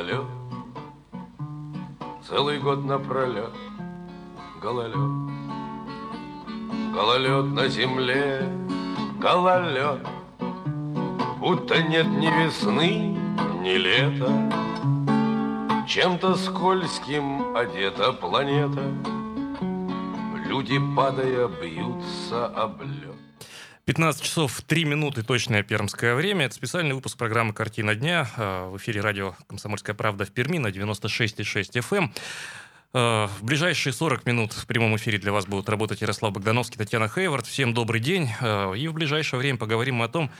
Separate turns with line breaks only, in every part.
гололед, Целый год напролет гололед. Гололед на земле, гололед, Будто нет ни весны, ни лета, Чем-то скользким одета планета, Люди, падая, бьются об лед.
15 часов 3 минуты точное пермское время. Это специальный выпуск программы «Картина дня». А, в эфире радио «Комсомольская правда» в Перми на 96,6 FM. А, в ближайшие 40 минут в прямом эфире для вас будут работать Ярослав Богдановский, Татьяна Хейвард. Всем добрый день. А, и в ближайшее время поговорим о том,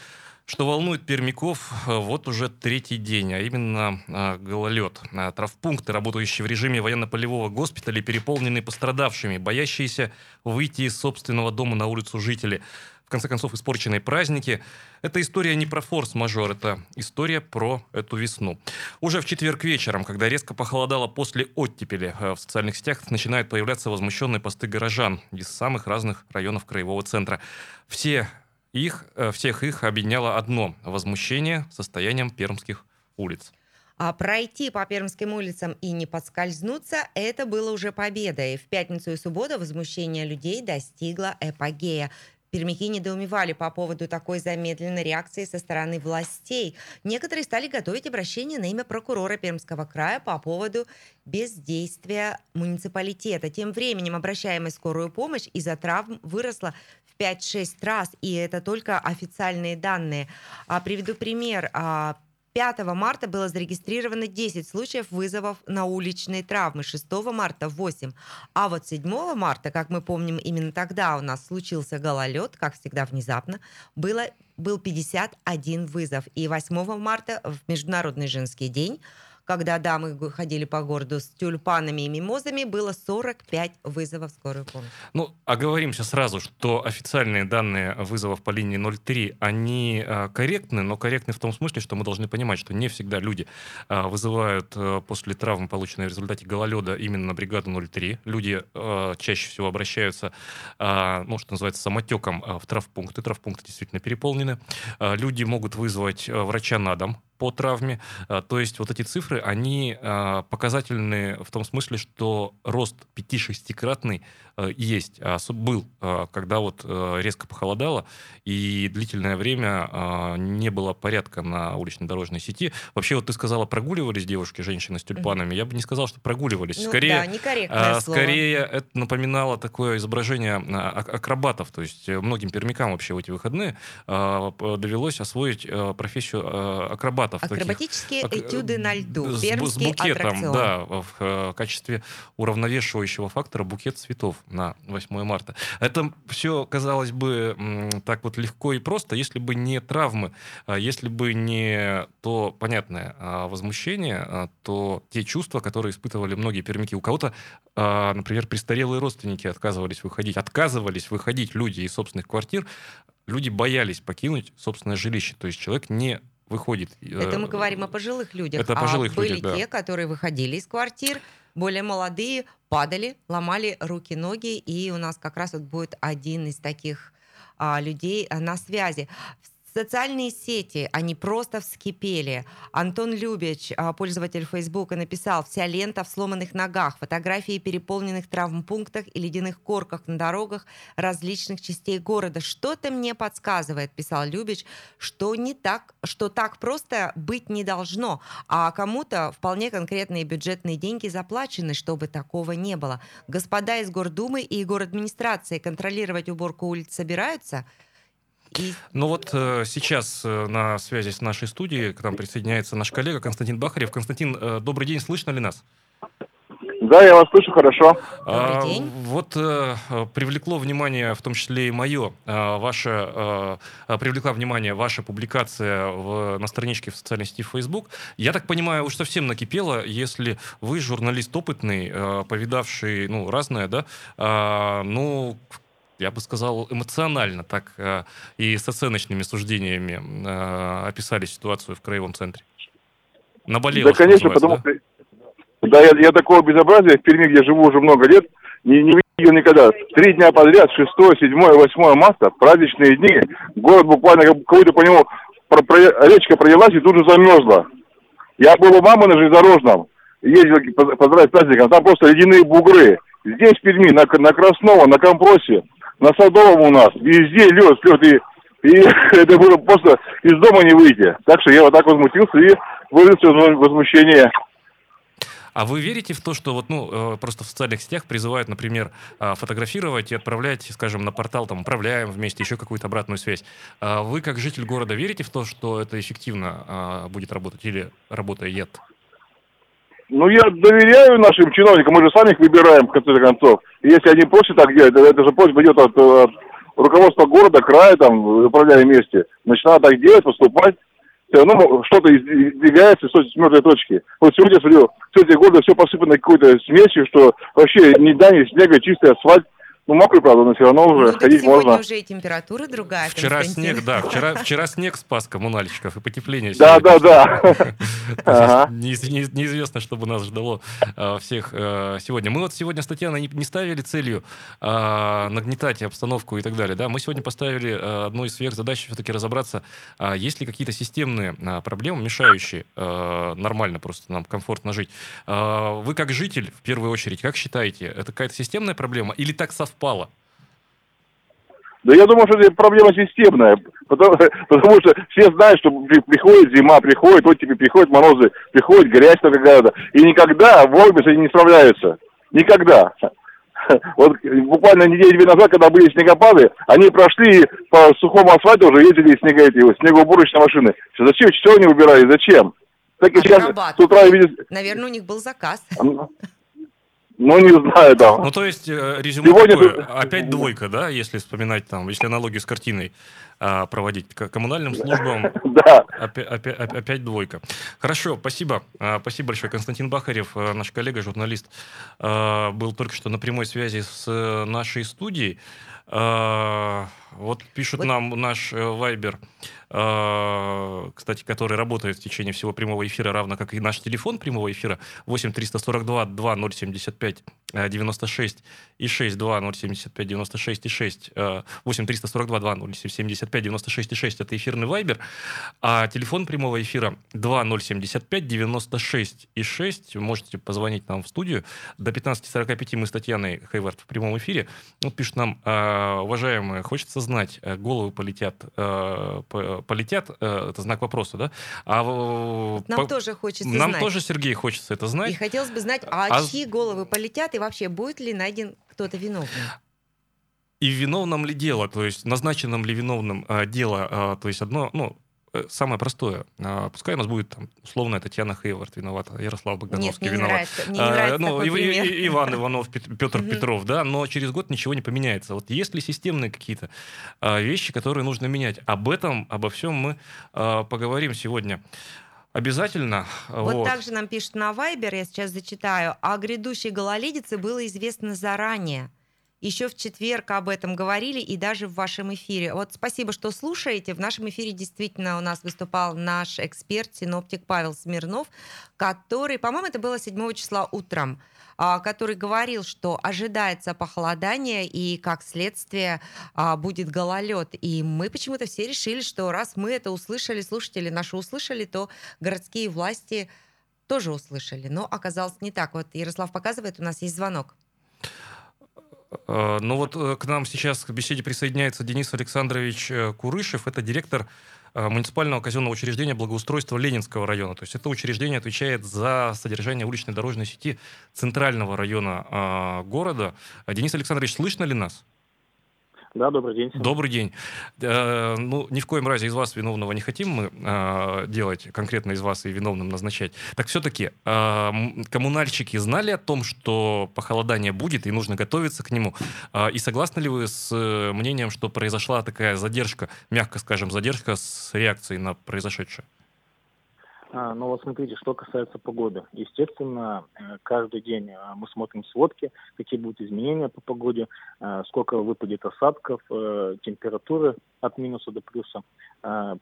что волнует пермяков вот уже третий день, а именно гололед. Травпункты, работающие в режиме военно-полевого госпиталя, переполнены пострадавшими, боящиеся выйти из собственного дома на улицу жители в конце концов, испорченные праздники. Это история не про форс-мажор, это история про эту весну. Уже в четверг вечером, когда резко похолодало после оттепели, э, в социальных сетях начинают появляться возмущенные посты горожан из самых разных районов краевого центра. Все их, э, всех их объединяло одно – возмущение состоянием пермских улиц.
А пройти по Пермским улицам и не подскользнуться – это было уже победой. В пятницу и субботу возмущение людей достигло эпогея. Пермяки недоумевали по поводу такой замедленной реакции со стороны властей. Некоторые стали готовить обращение на имя прокурора Пермского края по поводу бездействия муниципалитета. Тем временем обращаемая скорую помощь из-за травм выросла в 5-6 раз, и это только официальные данные. А, приведу пример. А, 5 марта было зарегистрировано 10 случаев вызовов на уличные травмы, 6 марта 8. А вот 7 марта, как мы помним, именно тогда у нас случился гололед, как всегда внезапно, было, был 51 вызов. И 8 марта, в Международный женский день, когда дамы ходили по городу с тюльпанами и мимозами, было 45 вызовов скорой помощи.
Ну, оговоримся сразу, что официальные данные вызовов по линии 03, они э, корректны, но корректны в том смысле, что мы должны понимать, что не всегда люди э, вызывают э, после травмы, полученной в результате гололеда, именно на бригаду 03. Люди чаще всего обращаются, ну, что называется, самотеком в травпункты. Травпункты действительно переполнены. Люди могут вызвать врача на дом, по травме. А, то есть вот эти цифры, они а, показательны в том смысле, что рост 5-6-кратный а, есть, был, когда вот резко похолодало, и длительное время не было порядка на уличной дорожной сети. Вообще, вот ты сказала, прогуливались девушки, женщины с тюльпанами. Я бы не сказал, что прогуливались.
Ну, скорее, да,
скорее это напоминало такое изображение акробатов. То есть многим пермякам вообще в эти выходные довелось освоить профессию акробатов.
Акробатические таких, этюды на льду.
С, с букетом, аттракцион. да, в качестве уравновешивающего фактора букет цветов на 8 марта. Это все, казалось бы, так вот легко и просто, если бы не травмы, а если бы не то понятное а, возмущение, а, то те чувства, которые испытывали многие пермяки. У кого-то, например, престарелые родственники отказывались выходить, отказывались выходить люди из собственных квартир, люди боялись покинуть собственное жилище. То есть человек не выходит.
Это мы э, говорим о пожилых людях.
Это о пожилых
а были
людях,
те, которые выходили из квартир, более молодые, падали, ломали руки, ноги, и у нас как раз вот будет один из таких а, людей а, на связи. Социальные сети, они просто вскипели. Антон Любич, а, пользователь Фейсбука, написал «Вся лента в сломанных ногах, фотографии переполненных травмпунктах и ледяных корках на дорогах различных частей города. Что-то мне подсказывает», — писал Любич, «что не так, что так просто быть не должно, а кому-то вполне конкретные бюджетные деньги заплачены, чтобы такого не было. Господа из Гордумы и администрации контролировать уборку улиц собираются?»
И... Ну вот э, сейчас э, на связи с нашей студией к нам присоединяется наш коллега Константин Бахарев. Константин, э, добрый день, слышно ли нас?
Да, я вас слышу хорошо.
А, вот э, привлекло внимание, в том числе и мое, э, ваша, э, привлекла внимание ваша публикация в, на страничке в социальной сети Facebook. Я так понимаю, уж совсем накипело, если вы журналист опытный, э, повидавший ну, разное, да, э, ну, я бы сказал, эмоционально так э, и с оценочными суждениями э, описали ситуацию в краевом центре? Наболело,
Да, конечно, потому что... Да, я, я такого безобразия в Перми, где живу уже много лет, не, не видел никогда. Три дня подряд, 6, 7, 8 марта, праздничные дни, город буквально как будто по нему про, про, речка пролилась и тут же замерзла. Я был у мамы на железнодорожном, ездил поздравить с праздником, там просто ледяные бугры. Здесь в Перми, на, на Красново, на Компросе, на Садовом у нас, везде лед, лед, и, и это было просто из дома не выйти. Так что я вот так возмутился и выразил возмущение.
А вы верите в то, что вот, ну, э, просто в социальных сетях призывают, например, э, фотографировать и отправлять, скажем, на портал, там, управляем вместе, еще какую-то обратную связь. А вы, как житель города, верите в то, что это эффективно а, будет работать или работает?
Ну, я доверяю нашим чиновникам, мы же сами их выбираем, в конце концов. И если они просят так делать, это же просьба идет от, от руководства города, края, там, управляя вместе. Начинают так делать, поступать равно что-то двигается с мертвой точки. Вот сегодня, смотрю, все эти все посыпано какой-то смесью, что вообще ни да, ни снега, чистый асфальт, ну, мокрый, правда, но все равно уже ну, ходить
сегодня
можно.
уже и температура другая.
Вчера снег, да, вчера, вчера снег спас коммунальщиков и потепление.
Да, да, да.
Неизвестно, что бы нас ждало а, всех а, сегодня. Мы вот сегодня с Татьяной не ставили целью а, нагнетать обстановку и так далее. Да, мы сегодня поставили одну из сверх задач все-таки разобраться, есть ли какие-то системные проблемы, мешающие нормально просто нам комфортно жить. Вы как житель, в первую очередь, как считаете, это какая-то системная проблема или так совпало? Совпало?
Да я думаю, что это проблема системная, потому, потому что все знают, что приходит зима, приходит, вот тебе приходят морозы, приходит грязь какая-то, и никогда вовремя с этим не справляются. Никогда. Вот буквально неделю-две назад, когда были снегопады, они прошли по сухому асфальту, уже ездили снега, эти, снегоуборочные машины. Зачем? Что они убирали? Зачем?
Так и сейчас с утра видят... Наверное, у них был заказ.
Ну, не знаю, да.
Ну, то есть, э, резюме Сегодня такое, ты... опять двойка, да, если вспоминать там, если аналогию с картиной а, проводить, к коммунальным службам, да. опять, опять, опять двойка. Хорошо, спасибо. А, спасибо большое. Константин Бахарев, э, наш коллега, журналист, а, был только что на прямой связи с э, нашей студией. Вот пишут вот. нам наш Вайбер. А, кстати, который работает в течение всего прямого эфира, равно как и наш телефон прямого эфира 8 342 2075 96 и 6 2075 96 и 6 8 342 2075 96 и 6 это эфирный вайбер, а телефон прямого эфира 2075 96 и 6 можете позвонить нам в студию до 15.45 мы с Татьяной Хайвард в прямом эфире. Вот пишет нам, а, уважаемые, хочется знать, э, головы полетят а, полетят, э, это знак вопроса, да?
А нам по... тоже хочется
Нам
знать.
тоже, Сергей, хочется это знать.
И хотелось бы знать, а, а чьи головы полетят, и вообще будет ли найден кто-то виновный?
И в виновном ли дело, то есть назначенном ли виновным э, дело, э, то есть одно, ну, Э, самое простое. А, пускай у нас будет там, условная Татьяна Хейвард виновата, Ярослав Богдановский
Нет,
мне
виноват. Не нравится, мне не нравится а, ну, и,
и, Иван Иванов, Петр Петров, да, но через год ничего не поменяется. Вот есть ли системные какие-то а, вещи, которые нужно менять? Об этом, обо всем мы а, поговорим сегодня. Обязательно.
Вот, вот также нам пишут на Вайбер, я сейчас зачитаю, о грядущей гололедице было известно заранее. Еще в четверг об этом говорили и даже в вашем эфире. Вот спасибо, что слушаете. В нашем эфире действительно у нас выступал наш эксперт, синоптик Павел Смирнов, который, по-моему, это было 7 числа утром, а, который говорил, что ожидается похолодание и, как следствие, а, будет гололед. И мы почему-то все решили, что раз мы это услышали, слушатели наши услышали, то городские власти тоже услышали. Но оказалось не так. Вот Ярослав показывает, у нас есть звонок.
Э, ну вот э, к нам сейчас к беседе присоединяется Денис Александрович э, Курышев. Это директор муниципального казенного учреждения благоустройства Ленинского района. То есть это учреждение отвечает за содержание уличной дорожной сети центрального района города. Денис Александрович, слышно ли нас?
Да, добрый день.
Добрый день. Э, ну, ни в коем разе из вас виновного не хотим мы э, делать, конкретно из вас и виновным назначать. Так все-таки э, коммунальщики знали о том, что похолодание будет и нужно готовиться к нему? Э, и согласны ли вы с э, мнением, что произошла такая задержка, мягко скажем, задержка с реакцией на произошедшее?
А, ну вот смотрите, что касается погоды. Естественно, э, каждый день э, мы смотрим сводки, какие будут изменения по погоде, э, сколько выпадет осадков, температуры от минуса до плюса.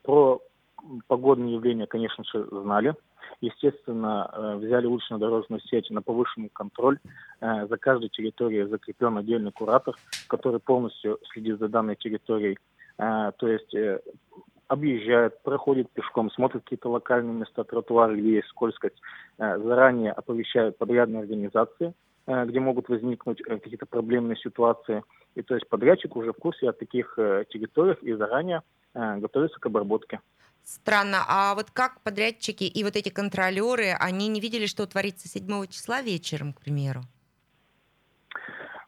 Про погодные явления, конечно же, знали. Естественно, взяли улично-дорожную сеть на повышенный контроль. За каждой территорией закреплен отдельный куратор, который полностью следит за данной территорией. То есть объезжают, проходят пешком, смотрят какие-то локальные места, тротуары, где есть скользкость, э, заранее оповещают подрядные организации, э, где могут возникнуть э, какие-то проблемные ситуации. И то есть подрядчик уже в курсе о таких территориях и заранее готовится к обработке.
Странно. А вот как подрядчики и вот эти контролеры, они не видели, что творится 7 числа вечером, к примеру?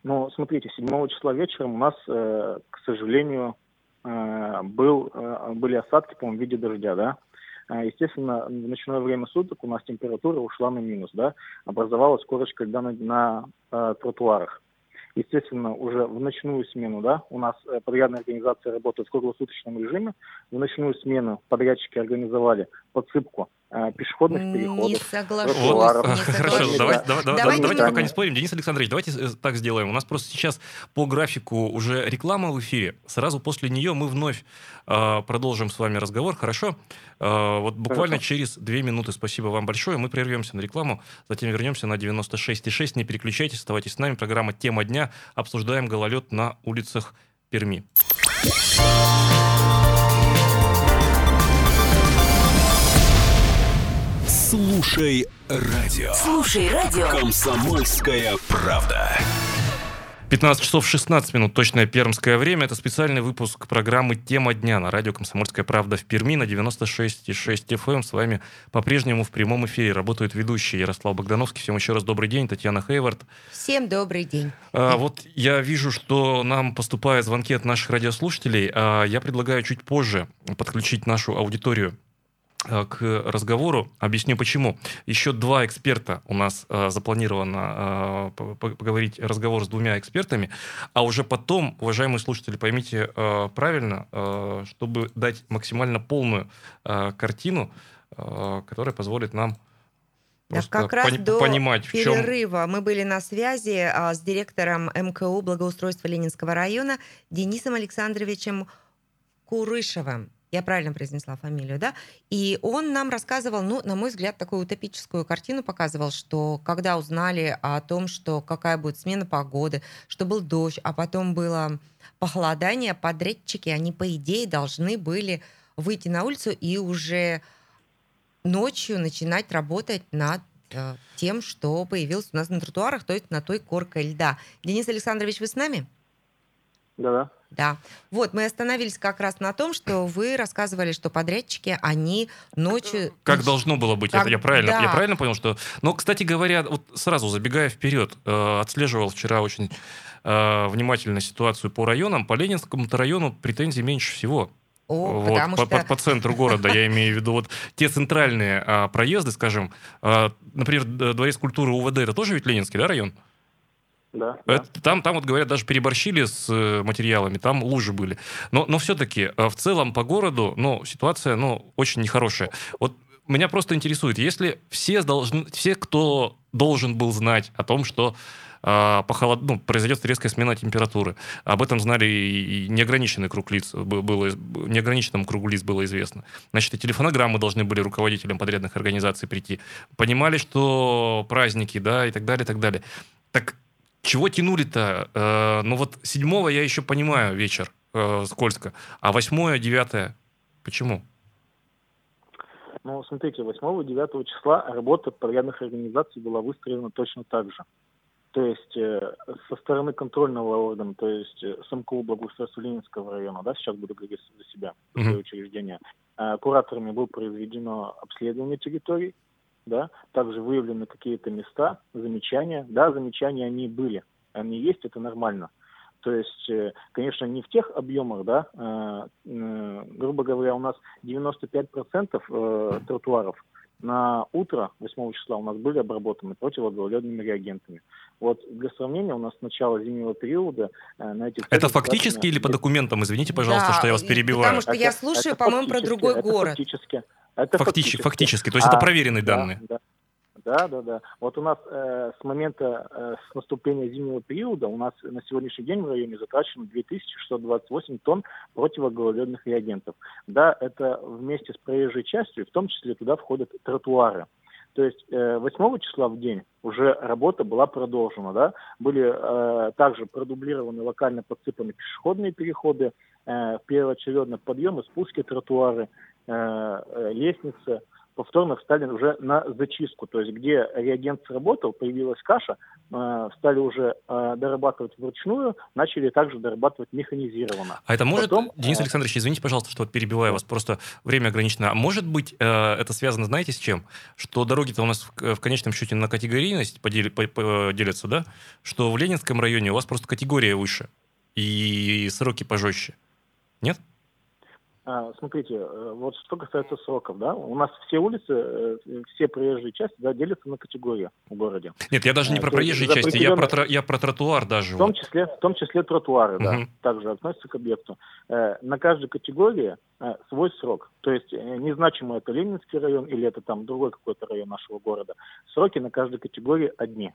Но смотрите, 7 числа вечером у нас, к сожалению, был, э, были осадки, по-моему, в виде дождя, да. Э, Естественно, в ночное время суток у нас температура ушла на минус, да. Образовалась корочка льда на, на э, тротуарах. Естественно, уже в ночную смену, да, у нас э, подрядная организация работает в круглосуточном режиме. В ночную смену подрядчики организовали подсыпку э, пешеходных
Не
переходов.
соглашусь. не
Хорошо,
соглашусь.
давай,
Да.
давай, давай,
Давайте
давайте
не-
пока не спорим. Денис Александрович, давайте так сделаем. У нас просто сейчас по графику уже реклама в эфире. Сразу после нее мы вновь э, продолжим с вами разговор, хорошо? Э, вот буквально
Хорошо.
через две минуты, спасибо вам большое, мы прервемся на рекламу, затем вернемся на 96,6. Не переключайтесь, оставайтесь с нами. Программа «Тема дня». Обсуждаем гололед на улицах Перми.
Слушай радио.
Слушай радио.
Комсомольская правда.
15 часов 16 минут, точное пермское время. Это специальный выпуск программы «Тема дня» на радио «Комсомольская правда» в Перми на 96,6 FM. Эм. С вами по-прежнему в прямом эфире работают ведущие Ярослав Богдановский. Всем еще раз добрый день. Татьяна Хейвард.
Всем добрый день.
А, вот я вижу, что нам поступают звонки от наших радиослушателей. А, я предлагаю чуть позже подключить нашу аудиторию к разговору. Объясню почему. Еще два эксперта у нас а, запланировано по- поговорить разговор с двумя экспертами, а уже потом, уважаемые слушатели, поймите а, правильно, а, чтобы дать максимально полную а, картину, а, которая позволит нам
Да, как раз
пони-
до
понимать, в чем
перерыва мы были на связи а, с директором МКУ благоустройства Ленинского района Денисом Александровичем Курышевым. Я правильно произнесла фамилию, да? И он нам рассказывал, ну, на мой взгляд, такую утопическую картину показывал, что когда узнали о том, что какая будет смена погоды, что был дождь, а потом было похолодание, подрядчики, они, по идее, должны были выйти на улицу и уже ночью начинать работать над э, тем, что появилось у нас на тротуарах, то есть на той коркой льда. Денис Александрович, вы с нами?
Да-да.
Да. Вот, мы остановились как раз на том, что вы рассказывали, что подрядчики, они ночью...
Как должно было быть,
Как-
это я правильно,
да.
я правильно понял, что. Но, кстати говоря, вот сразу забегая вперед, э, отслеживал вчера очень э, внимательно ситуацию по районам. По Ленинскому району претензий меньше всего.
О,
Вот,
потому
по,
что...
по- по центру города, я имею в виду вот те центральные а, проезды, скажем, а, например, Дворец культуры УВД, это тоже ведь Ленинский, да, район?
Да, да.
Это- там, там вот говорят, даже переборщили с э, материалами, там лужи были. Но, но все-таки в целом по городу, ну, ситуация, ну, очень нехорошая. Вот меня просто интересует, если все должны, все, кто должен был знать о том, что а, похолод... ну, произойдет резкая смена температуры. Об этом знали и неограниченный круг лиц, бы- было, неограниченному кругу лиц было известно. Значит, и телефонограммы должны были руководителям подрядных организаций прийти. Понимали, что праздники, да, и так далее, и так далее. Так чего тянули-то? Э, ну вот седьмого я еще понимаю вечер э, скользко, а восьмое, девятое почему?
Ну, смотрите, 8-9 числа работа подрядных организаций была выстроена точно так же. То есть э, со стороны контрольного органа, то есть э, СМКУ благоустройства Ленинского района, да, сейчас буду говорить за себя, за свое учреждение, э, кураторами было произведено обследование территорий, да, также выявлены какие-то места, замечания, да, замечания они были, они есть, это нормально. То есть, э, конечно, не в тех объемах, да, э, э, грубо говоря, у нас 95% э, тротуаров на утро 8 числа у нас были обработаны противогололедными реагентами. Вот для сравнения, у нас с начала зимнего периода э, на этих...
Это фактически или по документам? Извините, пожалуйста,
Да,
что я вас перебиваю.
потому что- я слушаю, по-моему, про другой
это
город.
Фактически. Это
Фактически,
фактически.
фактически. То есть
А,
это проверенные
Да,
данные.
Да, да, да. да. Вот у нас э, с момента э, с наступления зимнего периода у нас на сегодняшний день в районе затрачено 2628 тонн противогололедных реагентов. Да, это вместе с проезжей частью, в том числе туда входят тротуары. То есть э, 8 числа в день уже работа была продолжена, да, были э, также продублированы локально подсыпаны пешеходные переходы, э, первоочередно подъемы, спуски, тротуары, э, э, лестницы, повторно встали уже на зачистку, то есть где реагент сработал, появилась каша, э, стали уже э, дорабатывать вручную, начали также дорабатывать механизированно.
А это может,
Потом,
Денис
э,
Александрович, извините, пожалуйста, что перебиваю вас, просто время ограничено. А может быть, э, это связано, знаете, с чем? Что дороги-то у нас в, в конечном счете на категорийность подели- по- по- делятся, да? Что в Ленинском районе у вас просто категория выше и сроки пожестче. Нет?
А, Смотрите, э, вот что касается сроков, да, у нас все улицы, э, все проезжие части, да, делятся на категории в городе.
Нет, я даже не
А,
про
есть
проезжие
за
части, я про, я про тротуар даже.
В том числе, в том числе тротуары, да,
Мгм.
также относятся к объекту. Э, На каждой категории свой срок. То есть незначимо это Ленинский район или это там другой какой-то район нашего города. Сроки на каждой категории одни.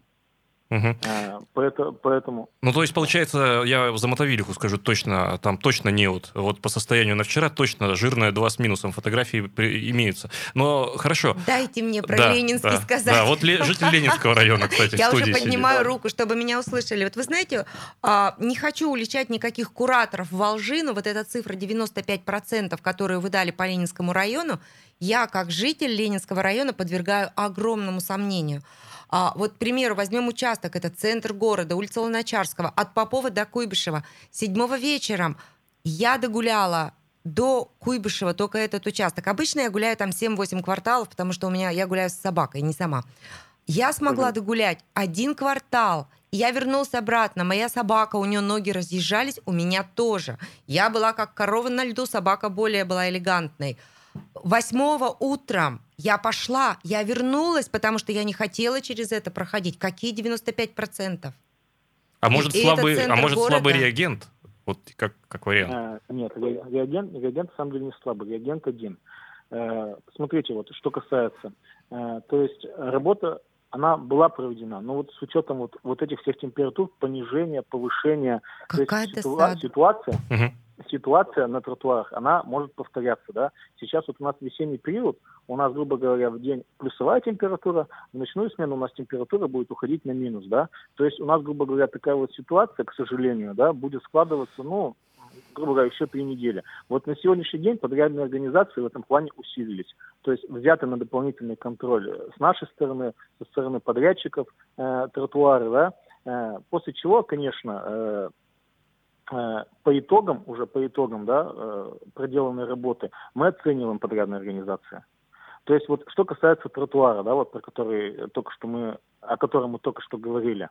Мгм.
Э, поэто- Поэтому
Ну, то есть, получается, я за мотовилиху скажу точно, там точно не вот. Вот по состоянию на вчера точно жирная 2 с минусом фотографии при- имеются. Но хорошо.
Дайте мне про
Да,
Ленинский
да,
сказать.
Да, вот ле- житель Ленинского района, кстати,
Я уже
сидит.
поднимаю руку, чтобы меня услышали. Вот вы знаете, а, не хочу уличать никаких кураторов во лжи, но вот эта цифра 95%, которую вы дали по Ленинскому району, я, как житель Ленинского района, подвергаю огромному сомнению. А, вот, к примеру, возьмем участок, это центр города, улица Луначарского, от Попова до Куйбышева. Седьмого вечером я догуляла до Куйбышева только этот участок. Обычно я гуляю там 7-8 кварталов, потому что у меня я гуляю с собакой, не сама. Я смогла
Мгм.
догулять один квартал. Я вернулся обратно. Моя собака, у нее ноги разъезжались, у меня тоже. Я была как корова на льду, собака более была элегантной. Восьмого утром я пошла, я вернулась, потому что я не хотела через это проходить. Какие 95%?
А может,
И
слабый, а может
города.
слабый реагент? Вот как, как вариант.
Э, Нет, ре- реагент, реагент на самом деле не слабый, реагент один. Э, Смотрите, вот что касается, э, то есть работа, она была проведена, но вот с учетом вот, вот этих всех температур, понижения, повышения, то есть
Какая
ситуа-
досада.
ситуация,
Мгм.
Ситуация на тротуарах, она может повторяться, да. Сейчас вот у нас весенний период, у нас, грубо говоря, в день плюсовая температура, в ночную смену у нас температура будет уходить на минус, да. То есть у нас, грубо говоря, такая вот ситуация, к сожалению, да, будет складываться, ну, грубо говоря, еще три недели. Вот на сегодняшний день подрядные организации в этом плане усилились. То есть взяты на дополнительный контроль с нашей стороны, со стороны подрядчиков э, тротуары, да. Э, после чего, конечно, э, по итогам, уже по итогам да, э, проделанной работы, мы оцениваем подрядные организации. То есть вот что касается тротуара, да, вот про который только что мы, о котором мы только что говорили,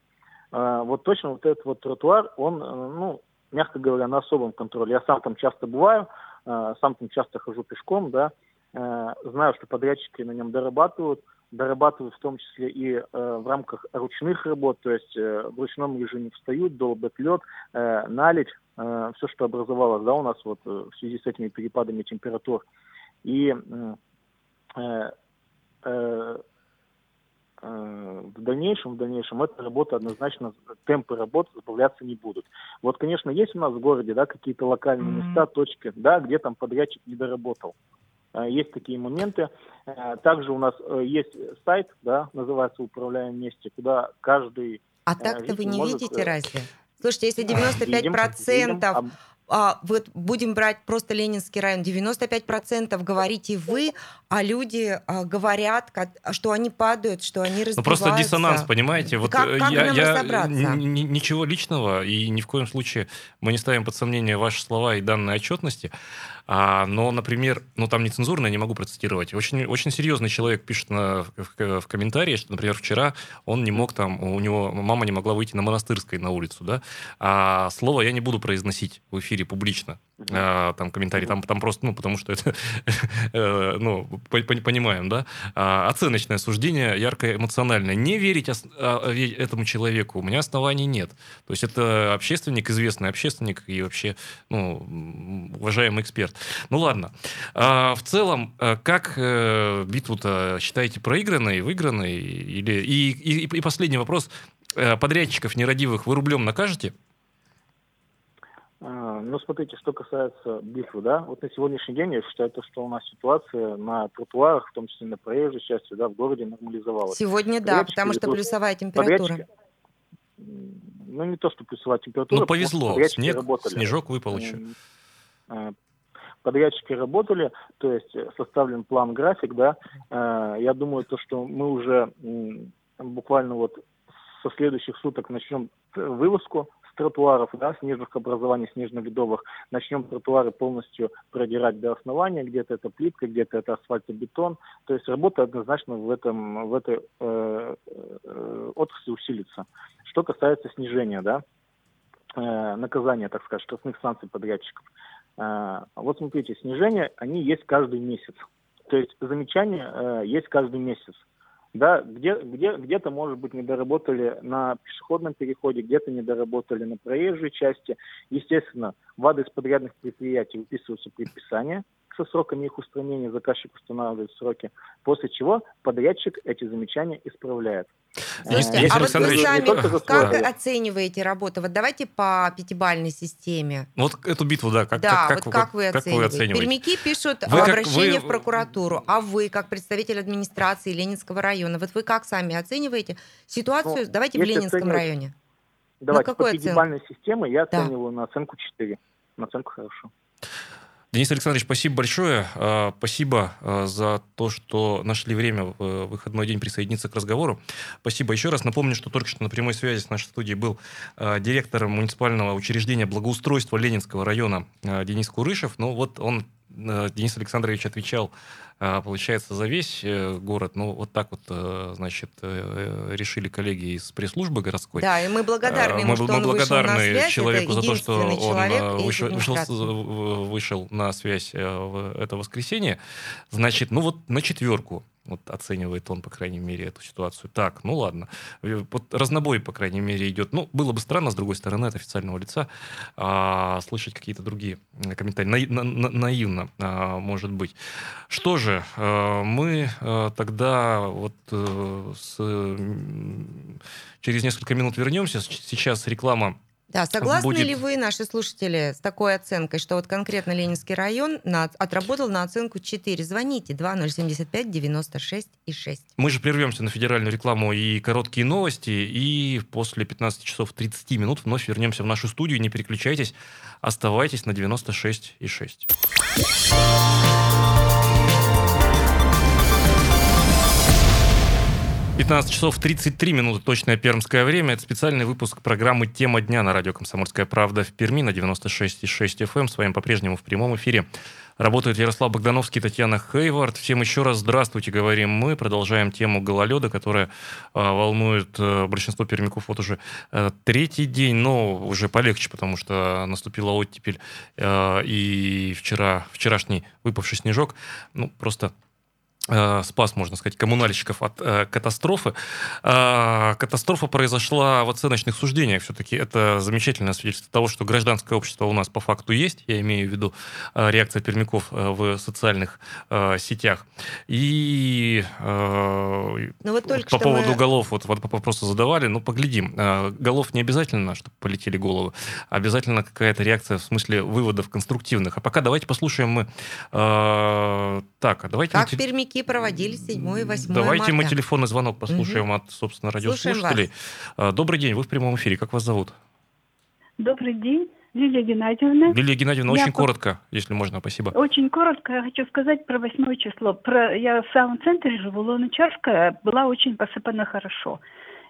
э, вот точно вот этот вот тротуар, он, э, ну, мягко говоря, на особом контроле. Я сам там часто бываю, э, сам там часто хожу пешком, да, э, знаю, что подрядчики на нем дорабатывают, дорабатывают в том числе и э, в рамках ручных работ, то есть э, в ручном режиме встают, долбят лед, э, налить, э, все, что образовалось, да, у нас вот э, в связи с этими перепадами температур. И э, э, в дальнейшем, в дальнейшем эта работа однозначно, темпы работы сбавляться не будут. Вот, конечно, есть у нас в городе, да, какие-то локальные места, точки, да, где там подрядчик не доработал. Э, Есть такие моменты. Э, Также у нас э, есть сайт, да, называется «Управляем вместе», куда каждый
А так-то вы не
может,
видите разве? Слушайте, если
видим,
95%
видим,
а, вот будем брать просто Ленинский район, 95% говорите вы, а люди а, говорят, ка- что они падают, что они разбиваются.
Ну просто диссонанс, понимаете? Вот
Как- как
я,
нам
я
разобраться?
ничего личного и ни в коем случае мы не ставим под сомнение ваши слова и данные отчетности. А, но, например, ну там нецензурно, я не могу процитировать. Очень, очень серьезный человек пишет на, в, в комментарии, что, например, вчера он не мог там, у него мама не могла выйти на монастырской на улицу, да. А слово я не буду произносить в эфире публично. А, там комментарий, там, там просто, ну, потому что это, э, ну, по- по- понимаем, да. А, оценочное суждение, яркое, эмоциональное. Не верить а, этому человеку у меня оснований нет. То есть это общественник, известный общественник и вообще, ну, уважаемый эксперт. Ну, ладно. В целом, э, как э, битву-то считаете проигранной, выигранной? Или... И, и, и последний вопрос. Подрядчиков нерадивых вы рублем накажете?
А, Ну, смотрите, что касается битвы, да, вот на сегодняшний день я считаю, то, что у нас ситуация на тротуарах, в том числе на проезжей части, да, в городе нормализовалась.
Сегодня да,
Подрядчики
потому что плюсовая температура.
Ну, не то, что плюсовая температура.
Ну, повезло.
подрядчики
Снег,
работали.
снежок выпал еще.
Э, Подрядчики работали, то есть э, составлен план, график, да. Э, Я думаю, то, что мы уже буквально вот со следующих суток начнем т- вывозку тротуаров, да, снежных образований, снежно-ледовых, начнем тротуары полностью продирать до основания, где-то это плитка, где-то это асфальтобетон, то есть работа однозначно в, этом, в этой э, э, отрасли усилится. Что касается снижения, да, э, наказания, так сказать, штрафных санкций подрядчиков. Э, вот смотрите, снижения, они есть каждый месяц. То есть замечания э, есть каждый месяц. Да, где, где, где-то, может быть, не доработали на пешеходном переходе, где-то не доработали на проезжей части. Естественно, в адрес подрядных предприятий выписываются предписания со сроками их устранения, заказчик устанавливает сроки, после чего подрядчик эти замечания исправляет.
Слушайте,
Э,
Денис
а вот вы сами как
свой-
оцениваете работу? Вот давайте по пятибалльной системе.
Вот эту битву, да, как,
да,
как,
вот как, вы, оцениваете?
оцениваете?
Пермяки пишут
Вы как-
обращение
вы-
в прокуратуру, а вы, как представитель администрации Ленинского района, вот вы как сами оцениваете ситуацию?
Ну,
давайте в Ленинском
оценивать-
районе.
Давайте,
какую
по пятибалльной системе я
Да.
оцениваю на оценку 4. На оценку хорошо.
Денис Александрович, спасибо большое. А, Спасибо а, за то, что нашли время в э, выходной день присоединиться к разговору. Спасибо еще раз. Напомню, что только что на прямой связи с нашей студией был а, директор муниципального учреждения благоустройства Ленинского района Денис Курышев. Ну вот он, Денис Александрович, отвечал, а, получается, за весь э, город. Ну вот так вот, э, значит, э, решили коллеги из пресс-службы городской.
Да, и мы благодарны
Э,
ему,
мы,
что
мы
он вышел на
благодарны
связь.
человеку
Это
за то, что он э, вышел, вышел, вышел на связь э, в это воскресенье. Значит, ну вот на четверку вот оценивает он, по крайней мере, эту ситуацию. Так, ну ладно. Э, Вот разнобой, по крайней мере, идет. Ну, было бы странно, с другой стороны, от официального лица а, слышать какие-то другие э, комментарии. На- на- наивно, а, может быть. Что же, э, мы э, тогда вот э, с, через несколько минут вернемся. Сейчас реклама
Да, согласны
будет-
ли вы, наши слушатели, с такой оценкой, что вот конкретно Ленинский район на- отработал на оценку 4? Звоните 2075 96 и 6.
Мы же прервемся на федеральную рекламу и короткие новости, и после 15 часов 30 минут вновь вернемся в нашу студию. Не переключайтесь, оставайтесь на 96,6. 15 часов 33 минуты, точное пермское время. Это специальный выпуск программы «Тема дня» на радио «Комсомольская правда» в Перми на 96,6 FM. С вами по-прежнему в прямом эфире работают Ярослав Богдановский и Татьяна Хейвард. Всем еще раз здравствуйте, говорим мы. Продолжаем тему гололеда, которая а, волнует а, большинство пермяков вот уже а, третий день, но уже полегче, потому что наступила оттепель а, и вчера, вчерашний выпавший снежок, ну, просто э, спас, можно сказать, коммунальщиков от э, катастрофы. А, катастрофа произошла в оценочных суждениях. Все-таки это замечательное свидетельство того, что гражданское общество у нас по факту есть. Я имею в виду э, реакция пермяков э, в социальных э, сетях. И э,
Ну вот только
по поводу
мы-
голов, вот, вопросы задавали, ну поглядим. Э, Голов не обязательно, чтобы полетели головы, обязательно какая-то реакция в смысле выводов конструктивных. А пока давайте послушаем мы... э, так, а давайте...
Как
мы те-
пермяки проводили 7 и 8
Давайте мы телефонный звонок послушаем от, собственно, радиослушателей. Э, Добрый день, вы в прямом эфире. Как вас зовут?
Добрый день, Лилия Геннадьевна.
Лилия Геннадьевна,
Я
очень
по-
коротко, если можно, спасибо.
Очень коротко я хочу сказать про восьмое число. Про, я в самом центре живу, Луначарская, была очень посыпана хорошо.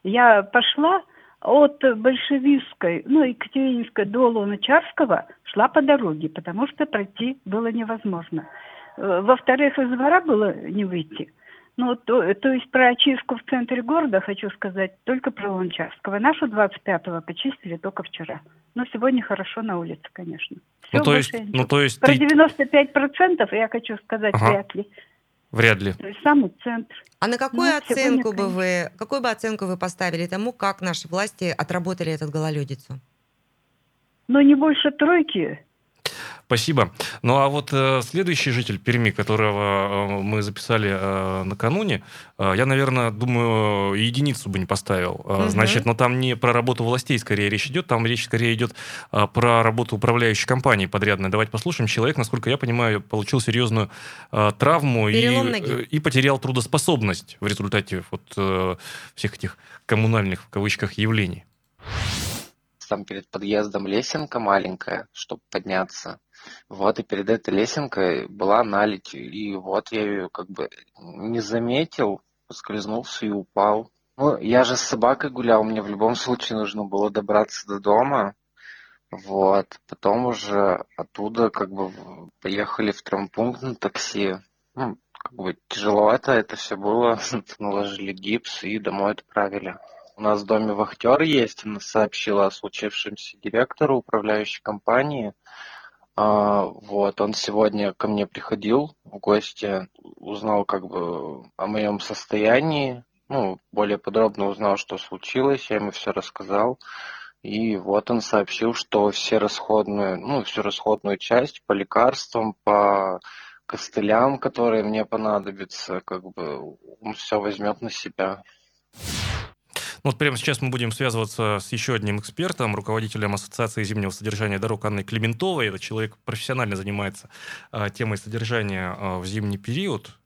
Я пошла от Большевистской, ну, Екатерининской до Луначарского, шла по дороге, потому что пройти было невозможно. Э, Во-вторых, из двора было не выйти. Ну, то, то есть про очистку в центре города хочу сказать только про Луначарского. Нашу 25-го почистили только вчера. Но сегодня хорошо на улице, конечно. Всё,
Ну, то есть, ну, то есть
Про
ты-
95% я хочу сказать
Ага.
вряд ли.
вряд ли.
То есть самый центр.
А на какую
Ну, сегодня,
оценку бы
конечно.
вы, какую бы оценку вы поставили тому, как наши власти отработали этот гололедицу?
Но не больше тройки.
Спасибо. Ну а вот э, следующий житель Перми, которого э, мы записали э, накануне, э, я, наверное, думаю, единицу бы не поставил. Э,
Мгм.
Значит, но там не про работу властей скорее речь идет, там речь скорее идет э, про работу управляющей компании подрядной. Давайте послушаем. Человек, насколько я понимаю, получил серьезную э, травму и,
ноги.
э, и потерял трудоспособность в результате вот э, всех этих коммунальных, в кавычках, явлений.
там перед подъездом лесенка маленькая, чтобы подняться. Вот, и перед этой лесенкой была наледь, и вот я ее как бы не заметил, поскользнулся и упал. Ну, я же с собакой гулял, мне в любом случае нужно было добраться до дома. Вот, потом уже оттуда как бы поехали в травмпункт на такси. Ну, как бы тяжеловато это все было, наложили гипс и домой отправили. У нас в доме вахтер есть, она сообщила о случившемся директору управляющей компании. А, вот, он сегодня ко мне приходил в гости, узнал как бы о моем состоянии, ну, более подробно узнал, что случилось, я ему все рассказал. И вот он сообщил, что все расходные, ну, всю расходную часть по лекарствам, по костылям, которые мне понадобятся, как бы он все возьмет на себя.
Ну, Вот прямо сейчас мы будем связываться с еще одним экспертом, руководителем Ассоциации зимнего содержания дорог Анной Клементовой. Этот человек профессионально занимается а, темой содержания а, в зимний период.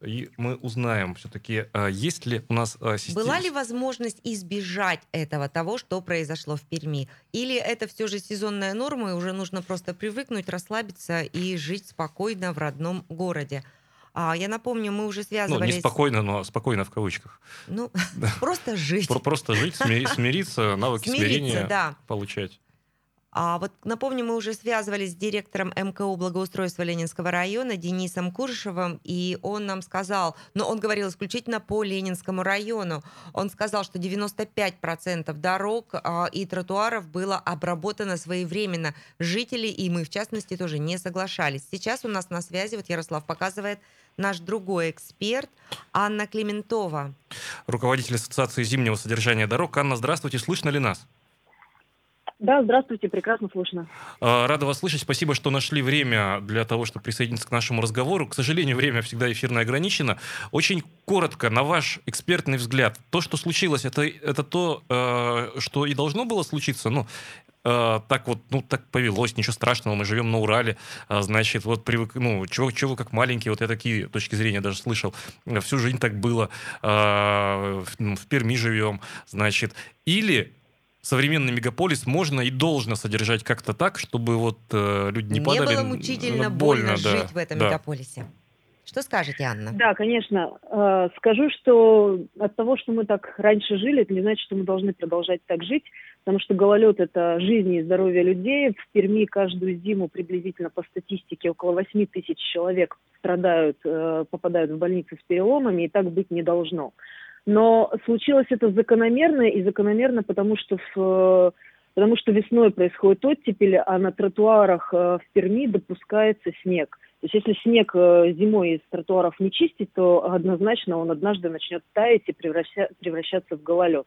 И мы узнаем все-таки, а, есть ли у нас система...
Была ли возможность избежать этого, того, что произошло в Перми? Или это все же сезонная норма, и уже нужно просто привыкнуть, расслабиться и жить спокойно в родном городе? А, я напомню, мы уже
Ну,
связывались...
не спокойно, но спокойно в кавычках.
Ну, просто жить.
Про- Просто жить, смири- смириться, навыки смирения получать.
А вот напомню, мы уже связывались с директором МКУ благоустройства Ленинского района Денисом Куршевым, и он нам сказал, но он говорил исключительно по Ленинскому району, он сказал, что 95% дорог а, и тротуаров было обработано своевременно. Жители, и мы в частности, тоже не соглашались. Сейчас у нас на связи, вот Ярослав показывает, наш другой эксперт Анна Клементова.
Руководитель Ассоциации зимнего содержания дорог. Анна, здравствуйте, слышно ли нас?
Да, здравствуйте, прекрасно слышно.
А, Рада вас слышать. Спасибо, что нашли время для того, чтобы присоединиться к нашему разговору. К сожалению, время всегда эфирно ограничено. Очень коротко, на ваш экспертный взгляд, то, что случилось, это, это то, э, что и должно было случиться? Ну, э, так вот, ну, так повелось, ничего страшного, мы живем на Урале, а, значит, вот привык, ну, чего, чего как маленький, вот я такие точки зрения даже слышал, Э, всю жизнь так было, а, в, ну, в Перми живем, значит, или современный мегаполис можно и должно содержать как-то так, чтобы вот э, люди не, падали.
было
н-
мучительно
н-
больно,
да,
жить в этом
да.
мегаполисе. Что скажете, Анна?
Да, конечно. Э, Скажу, что от того, что мы так раньше жили, это не значит, что мы должны продолжать так жить, потому что гололед – это жизнь и здоровье людей. В Перми каждую зиму приблизительно по статистике около 8 тысяч человек страдают, э, попадают в больницы с переломами, и так быть не должно. Но случилось это закономерно, и закономерно потому, что в Потому что весной происходит оттепель, а на тротуарах э, в Перми допускается снег. То есть если снег э, зимой из тротуаров не чистить, то однозначно он однажды начнет таять и превраща- превращаться в гололед.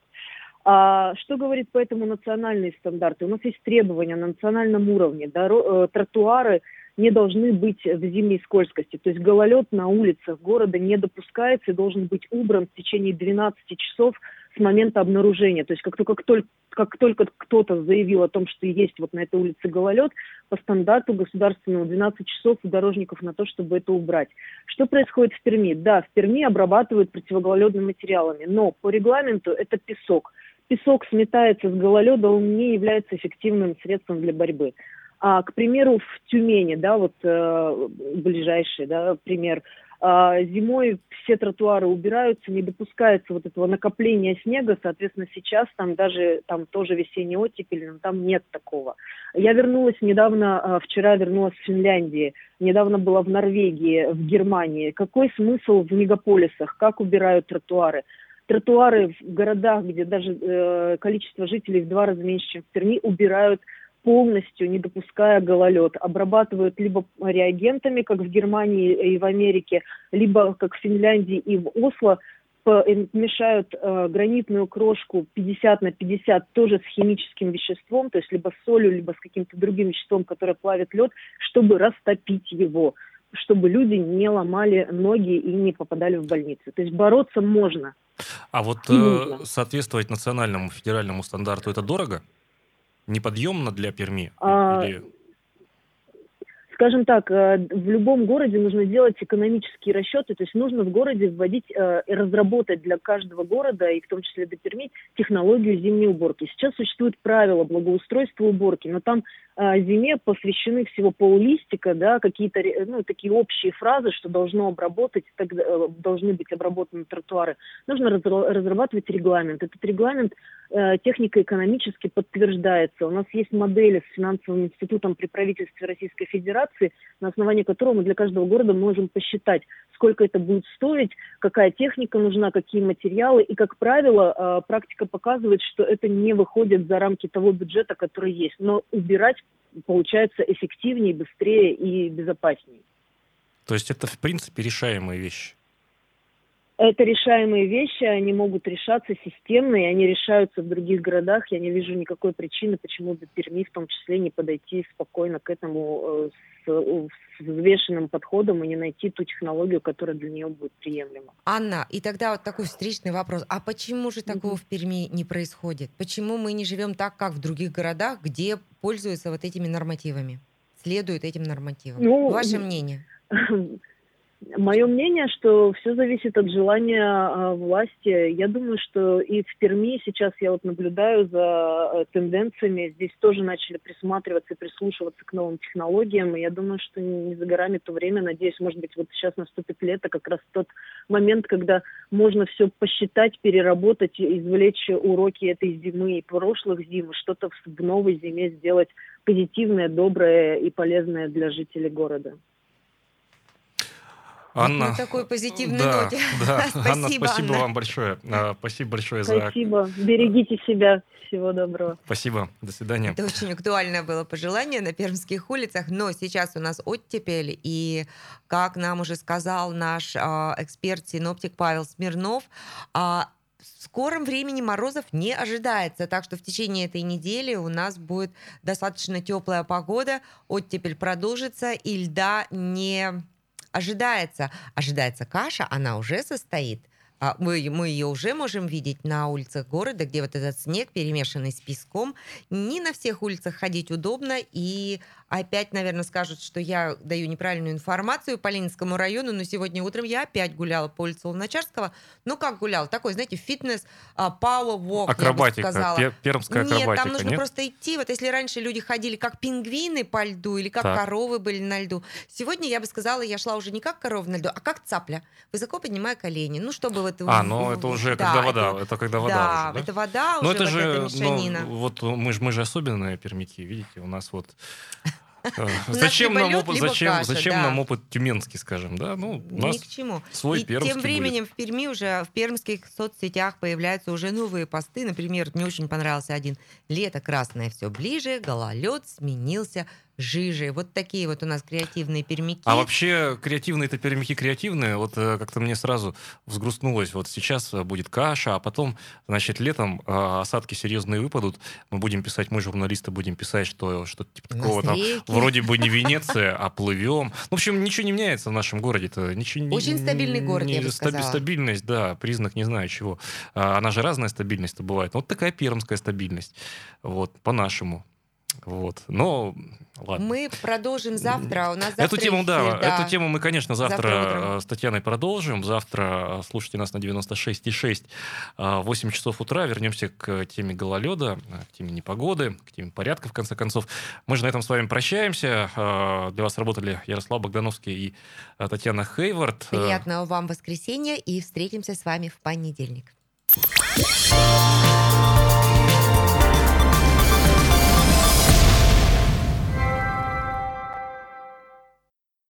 А что говорит поэтому национальные стандарты? У нас есть требования на национальном уровне. Доро- э, тротуары не должны быть в зимней скользкости. То есть гололед на улицах города не допускается и должен быть убран в течение 12 часов с момента обнаружения. То есть как только, кто- как только кто-то заявил о том, что есть вот на этой улице гололед, по стандарту государственного 12 часов у дорожников на то, чтобы это убрать. Что происходит в Перми? Да, в Перми обрабатывают противогололедными материалами, но по регламенту это песок. Песок сметается с гололеда, он не является эффективным средством для борьбы. А, к примеру, в Тюмени, да, вот э, ближайший, да, пример, зимой все тротуары убираются, не допускается вот этого накопления снега, соответственно, сейчас там даже, там тоже весенний оттепель, но там нет такого. Я вернулась недавно, а, вчера вернулась в Финляндии, недавно была в Норвегии, в Германии. Какой смысл в мегаполисах, как убирают тротуары? Тротуары в городах, где даже э, количество жителей в два раза меньше, чем в Перми, убирают полностью, не допуская гололед. Обрабатывают либо реагентами, как в Германии и в Америке, либо как в Финляндии и в Осло, э, мешают э, гранитную крошку 50 на 50 тоже с химическим веществом, то есть либо с солью, либо с каким-то другим веществом, которое плавит лед, чтобы растопить его, чтобы люди не ломали ноги и не попадали в больницу. То есть бороться можно.
А вот э, соответствовать национальному федеральному стандарту это дорого? Неподъемно для Перми?
А,
Или-
Скажем так, э, в любом городе нужно делать экономические расчеты, то есть нужно в городе вводить э, и разработать для каждого города, и в том числе для Перми, технологию зимней уборки. Сейчас существует правило благоустройства уборки, но там э, зиме посвящены всего поллистика, да, какие-то ну, такие общие фразы, что должно обработать, тогда, должны быть обработаны тротуары. Нужно разра- разрабатывать регламент. Этот регламент технико-экономически подтверждается. У нас есть модели с финансовым институтом при правительстве Российской Федерации, на основании которого мы для каждого города можем посчитать, сколько это будет стоить, какая техника нужна, какие материалы. И, как правило, э, практика показывает, что это не выходит за рамки того бюджета, который есть. Но убирать получается эффективнее, быстрее и безопаснее.
То есть это, в принципе, решаемые вещи.
Это решаемые вещи, они могут решаться системно, и они решаются в других городах. Я не вижу никакой причины, почему бы Перми в том числе не подойти спокойно к этому э, с, с взвешенным подходом и не найти ту технологию, которая для нее будет приемлема.
Анна, и тогда вот такой встречный вопрос. А почему же такого в Перми не происходит? Почему мы не живем так, как в других городах, где пользуются вот этими нормативами? Следуют этим нормативам?
Ну,
Ваше мнение?
Мое мнение, что все зависит от желания а, власти. Я думаю, что и в Перми сейчас я вот наблюдаю за э, тенденциями. Здесь тоже начали присматриваться и прислушиваться к новым технологиям. И я думаю, что не за горами то время. Надеюсь, может быть, вот сейчас наступит лето, как раз тот момент, когда можно все посчитать, переработать, извлечь уроки этой зимы и прошлых зим, что-то в новой зиме сделать позитивное, доброе и полезное для жителей города.
Анна,
на такой позитивной
да,
ноте.
да. Анна,
Спасибо,
спасибо
Анна.
вам большое. А, Спасибо большое за...
Спасибо. Берегите себя. Всего доброго.
Спасибо. До свидания.
Это очень актуальное было пожелание на пермских улицах, но сейчас у нас оттепель, и, как нам уже сказал наш а, эксперт-синоптик Павел Смирнов, а, в скором времени морозов не ожидается, так что в течение этой недели у нас будет достаточно теплая погода, оттепель продолжится, и льда не ожидается. Ожидается каша, она уже состоит. А Мы, мы ее уже можем видеть на улицах города, где вот этот снег, перемешанный с песком. Не на всех улицах ходить удобно. И опять, наверное, скажут, что я даю неправильную информацию по Ленинскому району, но сегодня утром я опять гуляла по улице Луначарского. Ну, как гуляла? Такой, знаете, фитнес, а, power walk, я бы
Акробатика,
сказала.
пе- пермская
Нет,
акробатика,
там нужно
нет?
просто идти. Вот если раньше люди ходили как пингвины по льду или как
Так.
коровы были на льду, сегодня я бы сказала, я шла уже не как корова на льду, а как цапля, высоко поднимая колени. Ну, чтобы вот...
А, ну это уже
да,
когда вода,
это-
это когда вода
да,
уже, да?
это вода
Ну
уже,
это
вот
же,
эта
ну,
мешанина.
вот мы же мы же особенные пермяки, видите, у нас вот зачем
либо
нам опыт, зачем зачем нам опыт тюменский, скажем, да? Ну, у нас
Ни к чему.
свой
И тем временем в Перми уже в пермских соцсетях появляются уже новые посты. Например, мне очень понравился один. Лето красное все ближе, гололед сменился жижей. Вот такие вот у нас креативные пермяки.
А вообще креативные-то пермяки креативные. Вот э, как-то мне сразу взгрустнулось. Вот сейчас э, будет каша, а потом, значит, летом э, осадки серьезные выпадут. Мы будем писать, мы журналисты будем писать, что что-то типа такого там. Вроде бы не Венеция, а плывем. В общем, ничего не меняется в нашем городе-то. Ничего, не-
Очень стабильный город, я бы сказала.
Стабильность, да, признак не знаю чего. А, Она же разная стабильность-то бывает. Ну, Вот такая пермская стабильность. Вот, по-нашему. Вот. Но, ладно.
Мы продолжим завтра. У нас завтра
Эту тему,
эфир,
да, эту тему мы, конечно, завтра,
Завтра
э, с Татьяной продолжим. Завтра э, слушайте нас на 96,6 э, 8 часов утра. Вернемся к теме гололеда, к теме непогоды, к теме порядка, в конце концов. Мы же на этом с вами прощаемся. Для вас работали Ярослав Богдановский и Татьяна Хейвард.
Приятного вам воскресенья и встретимся с вами в понедельник.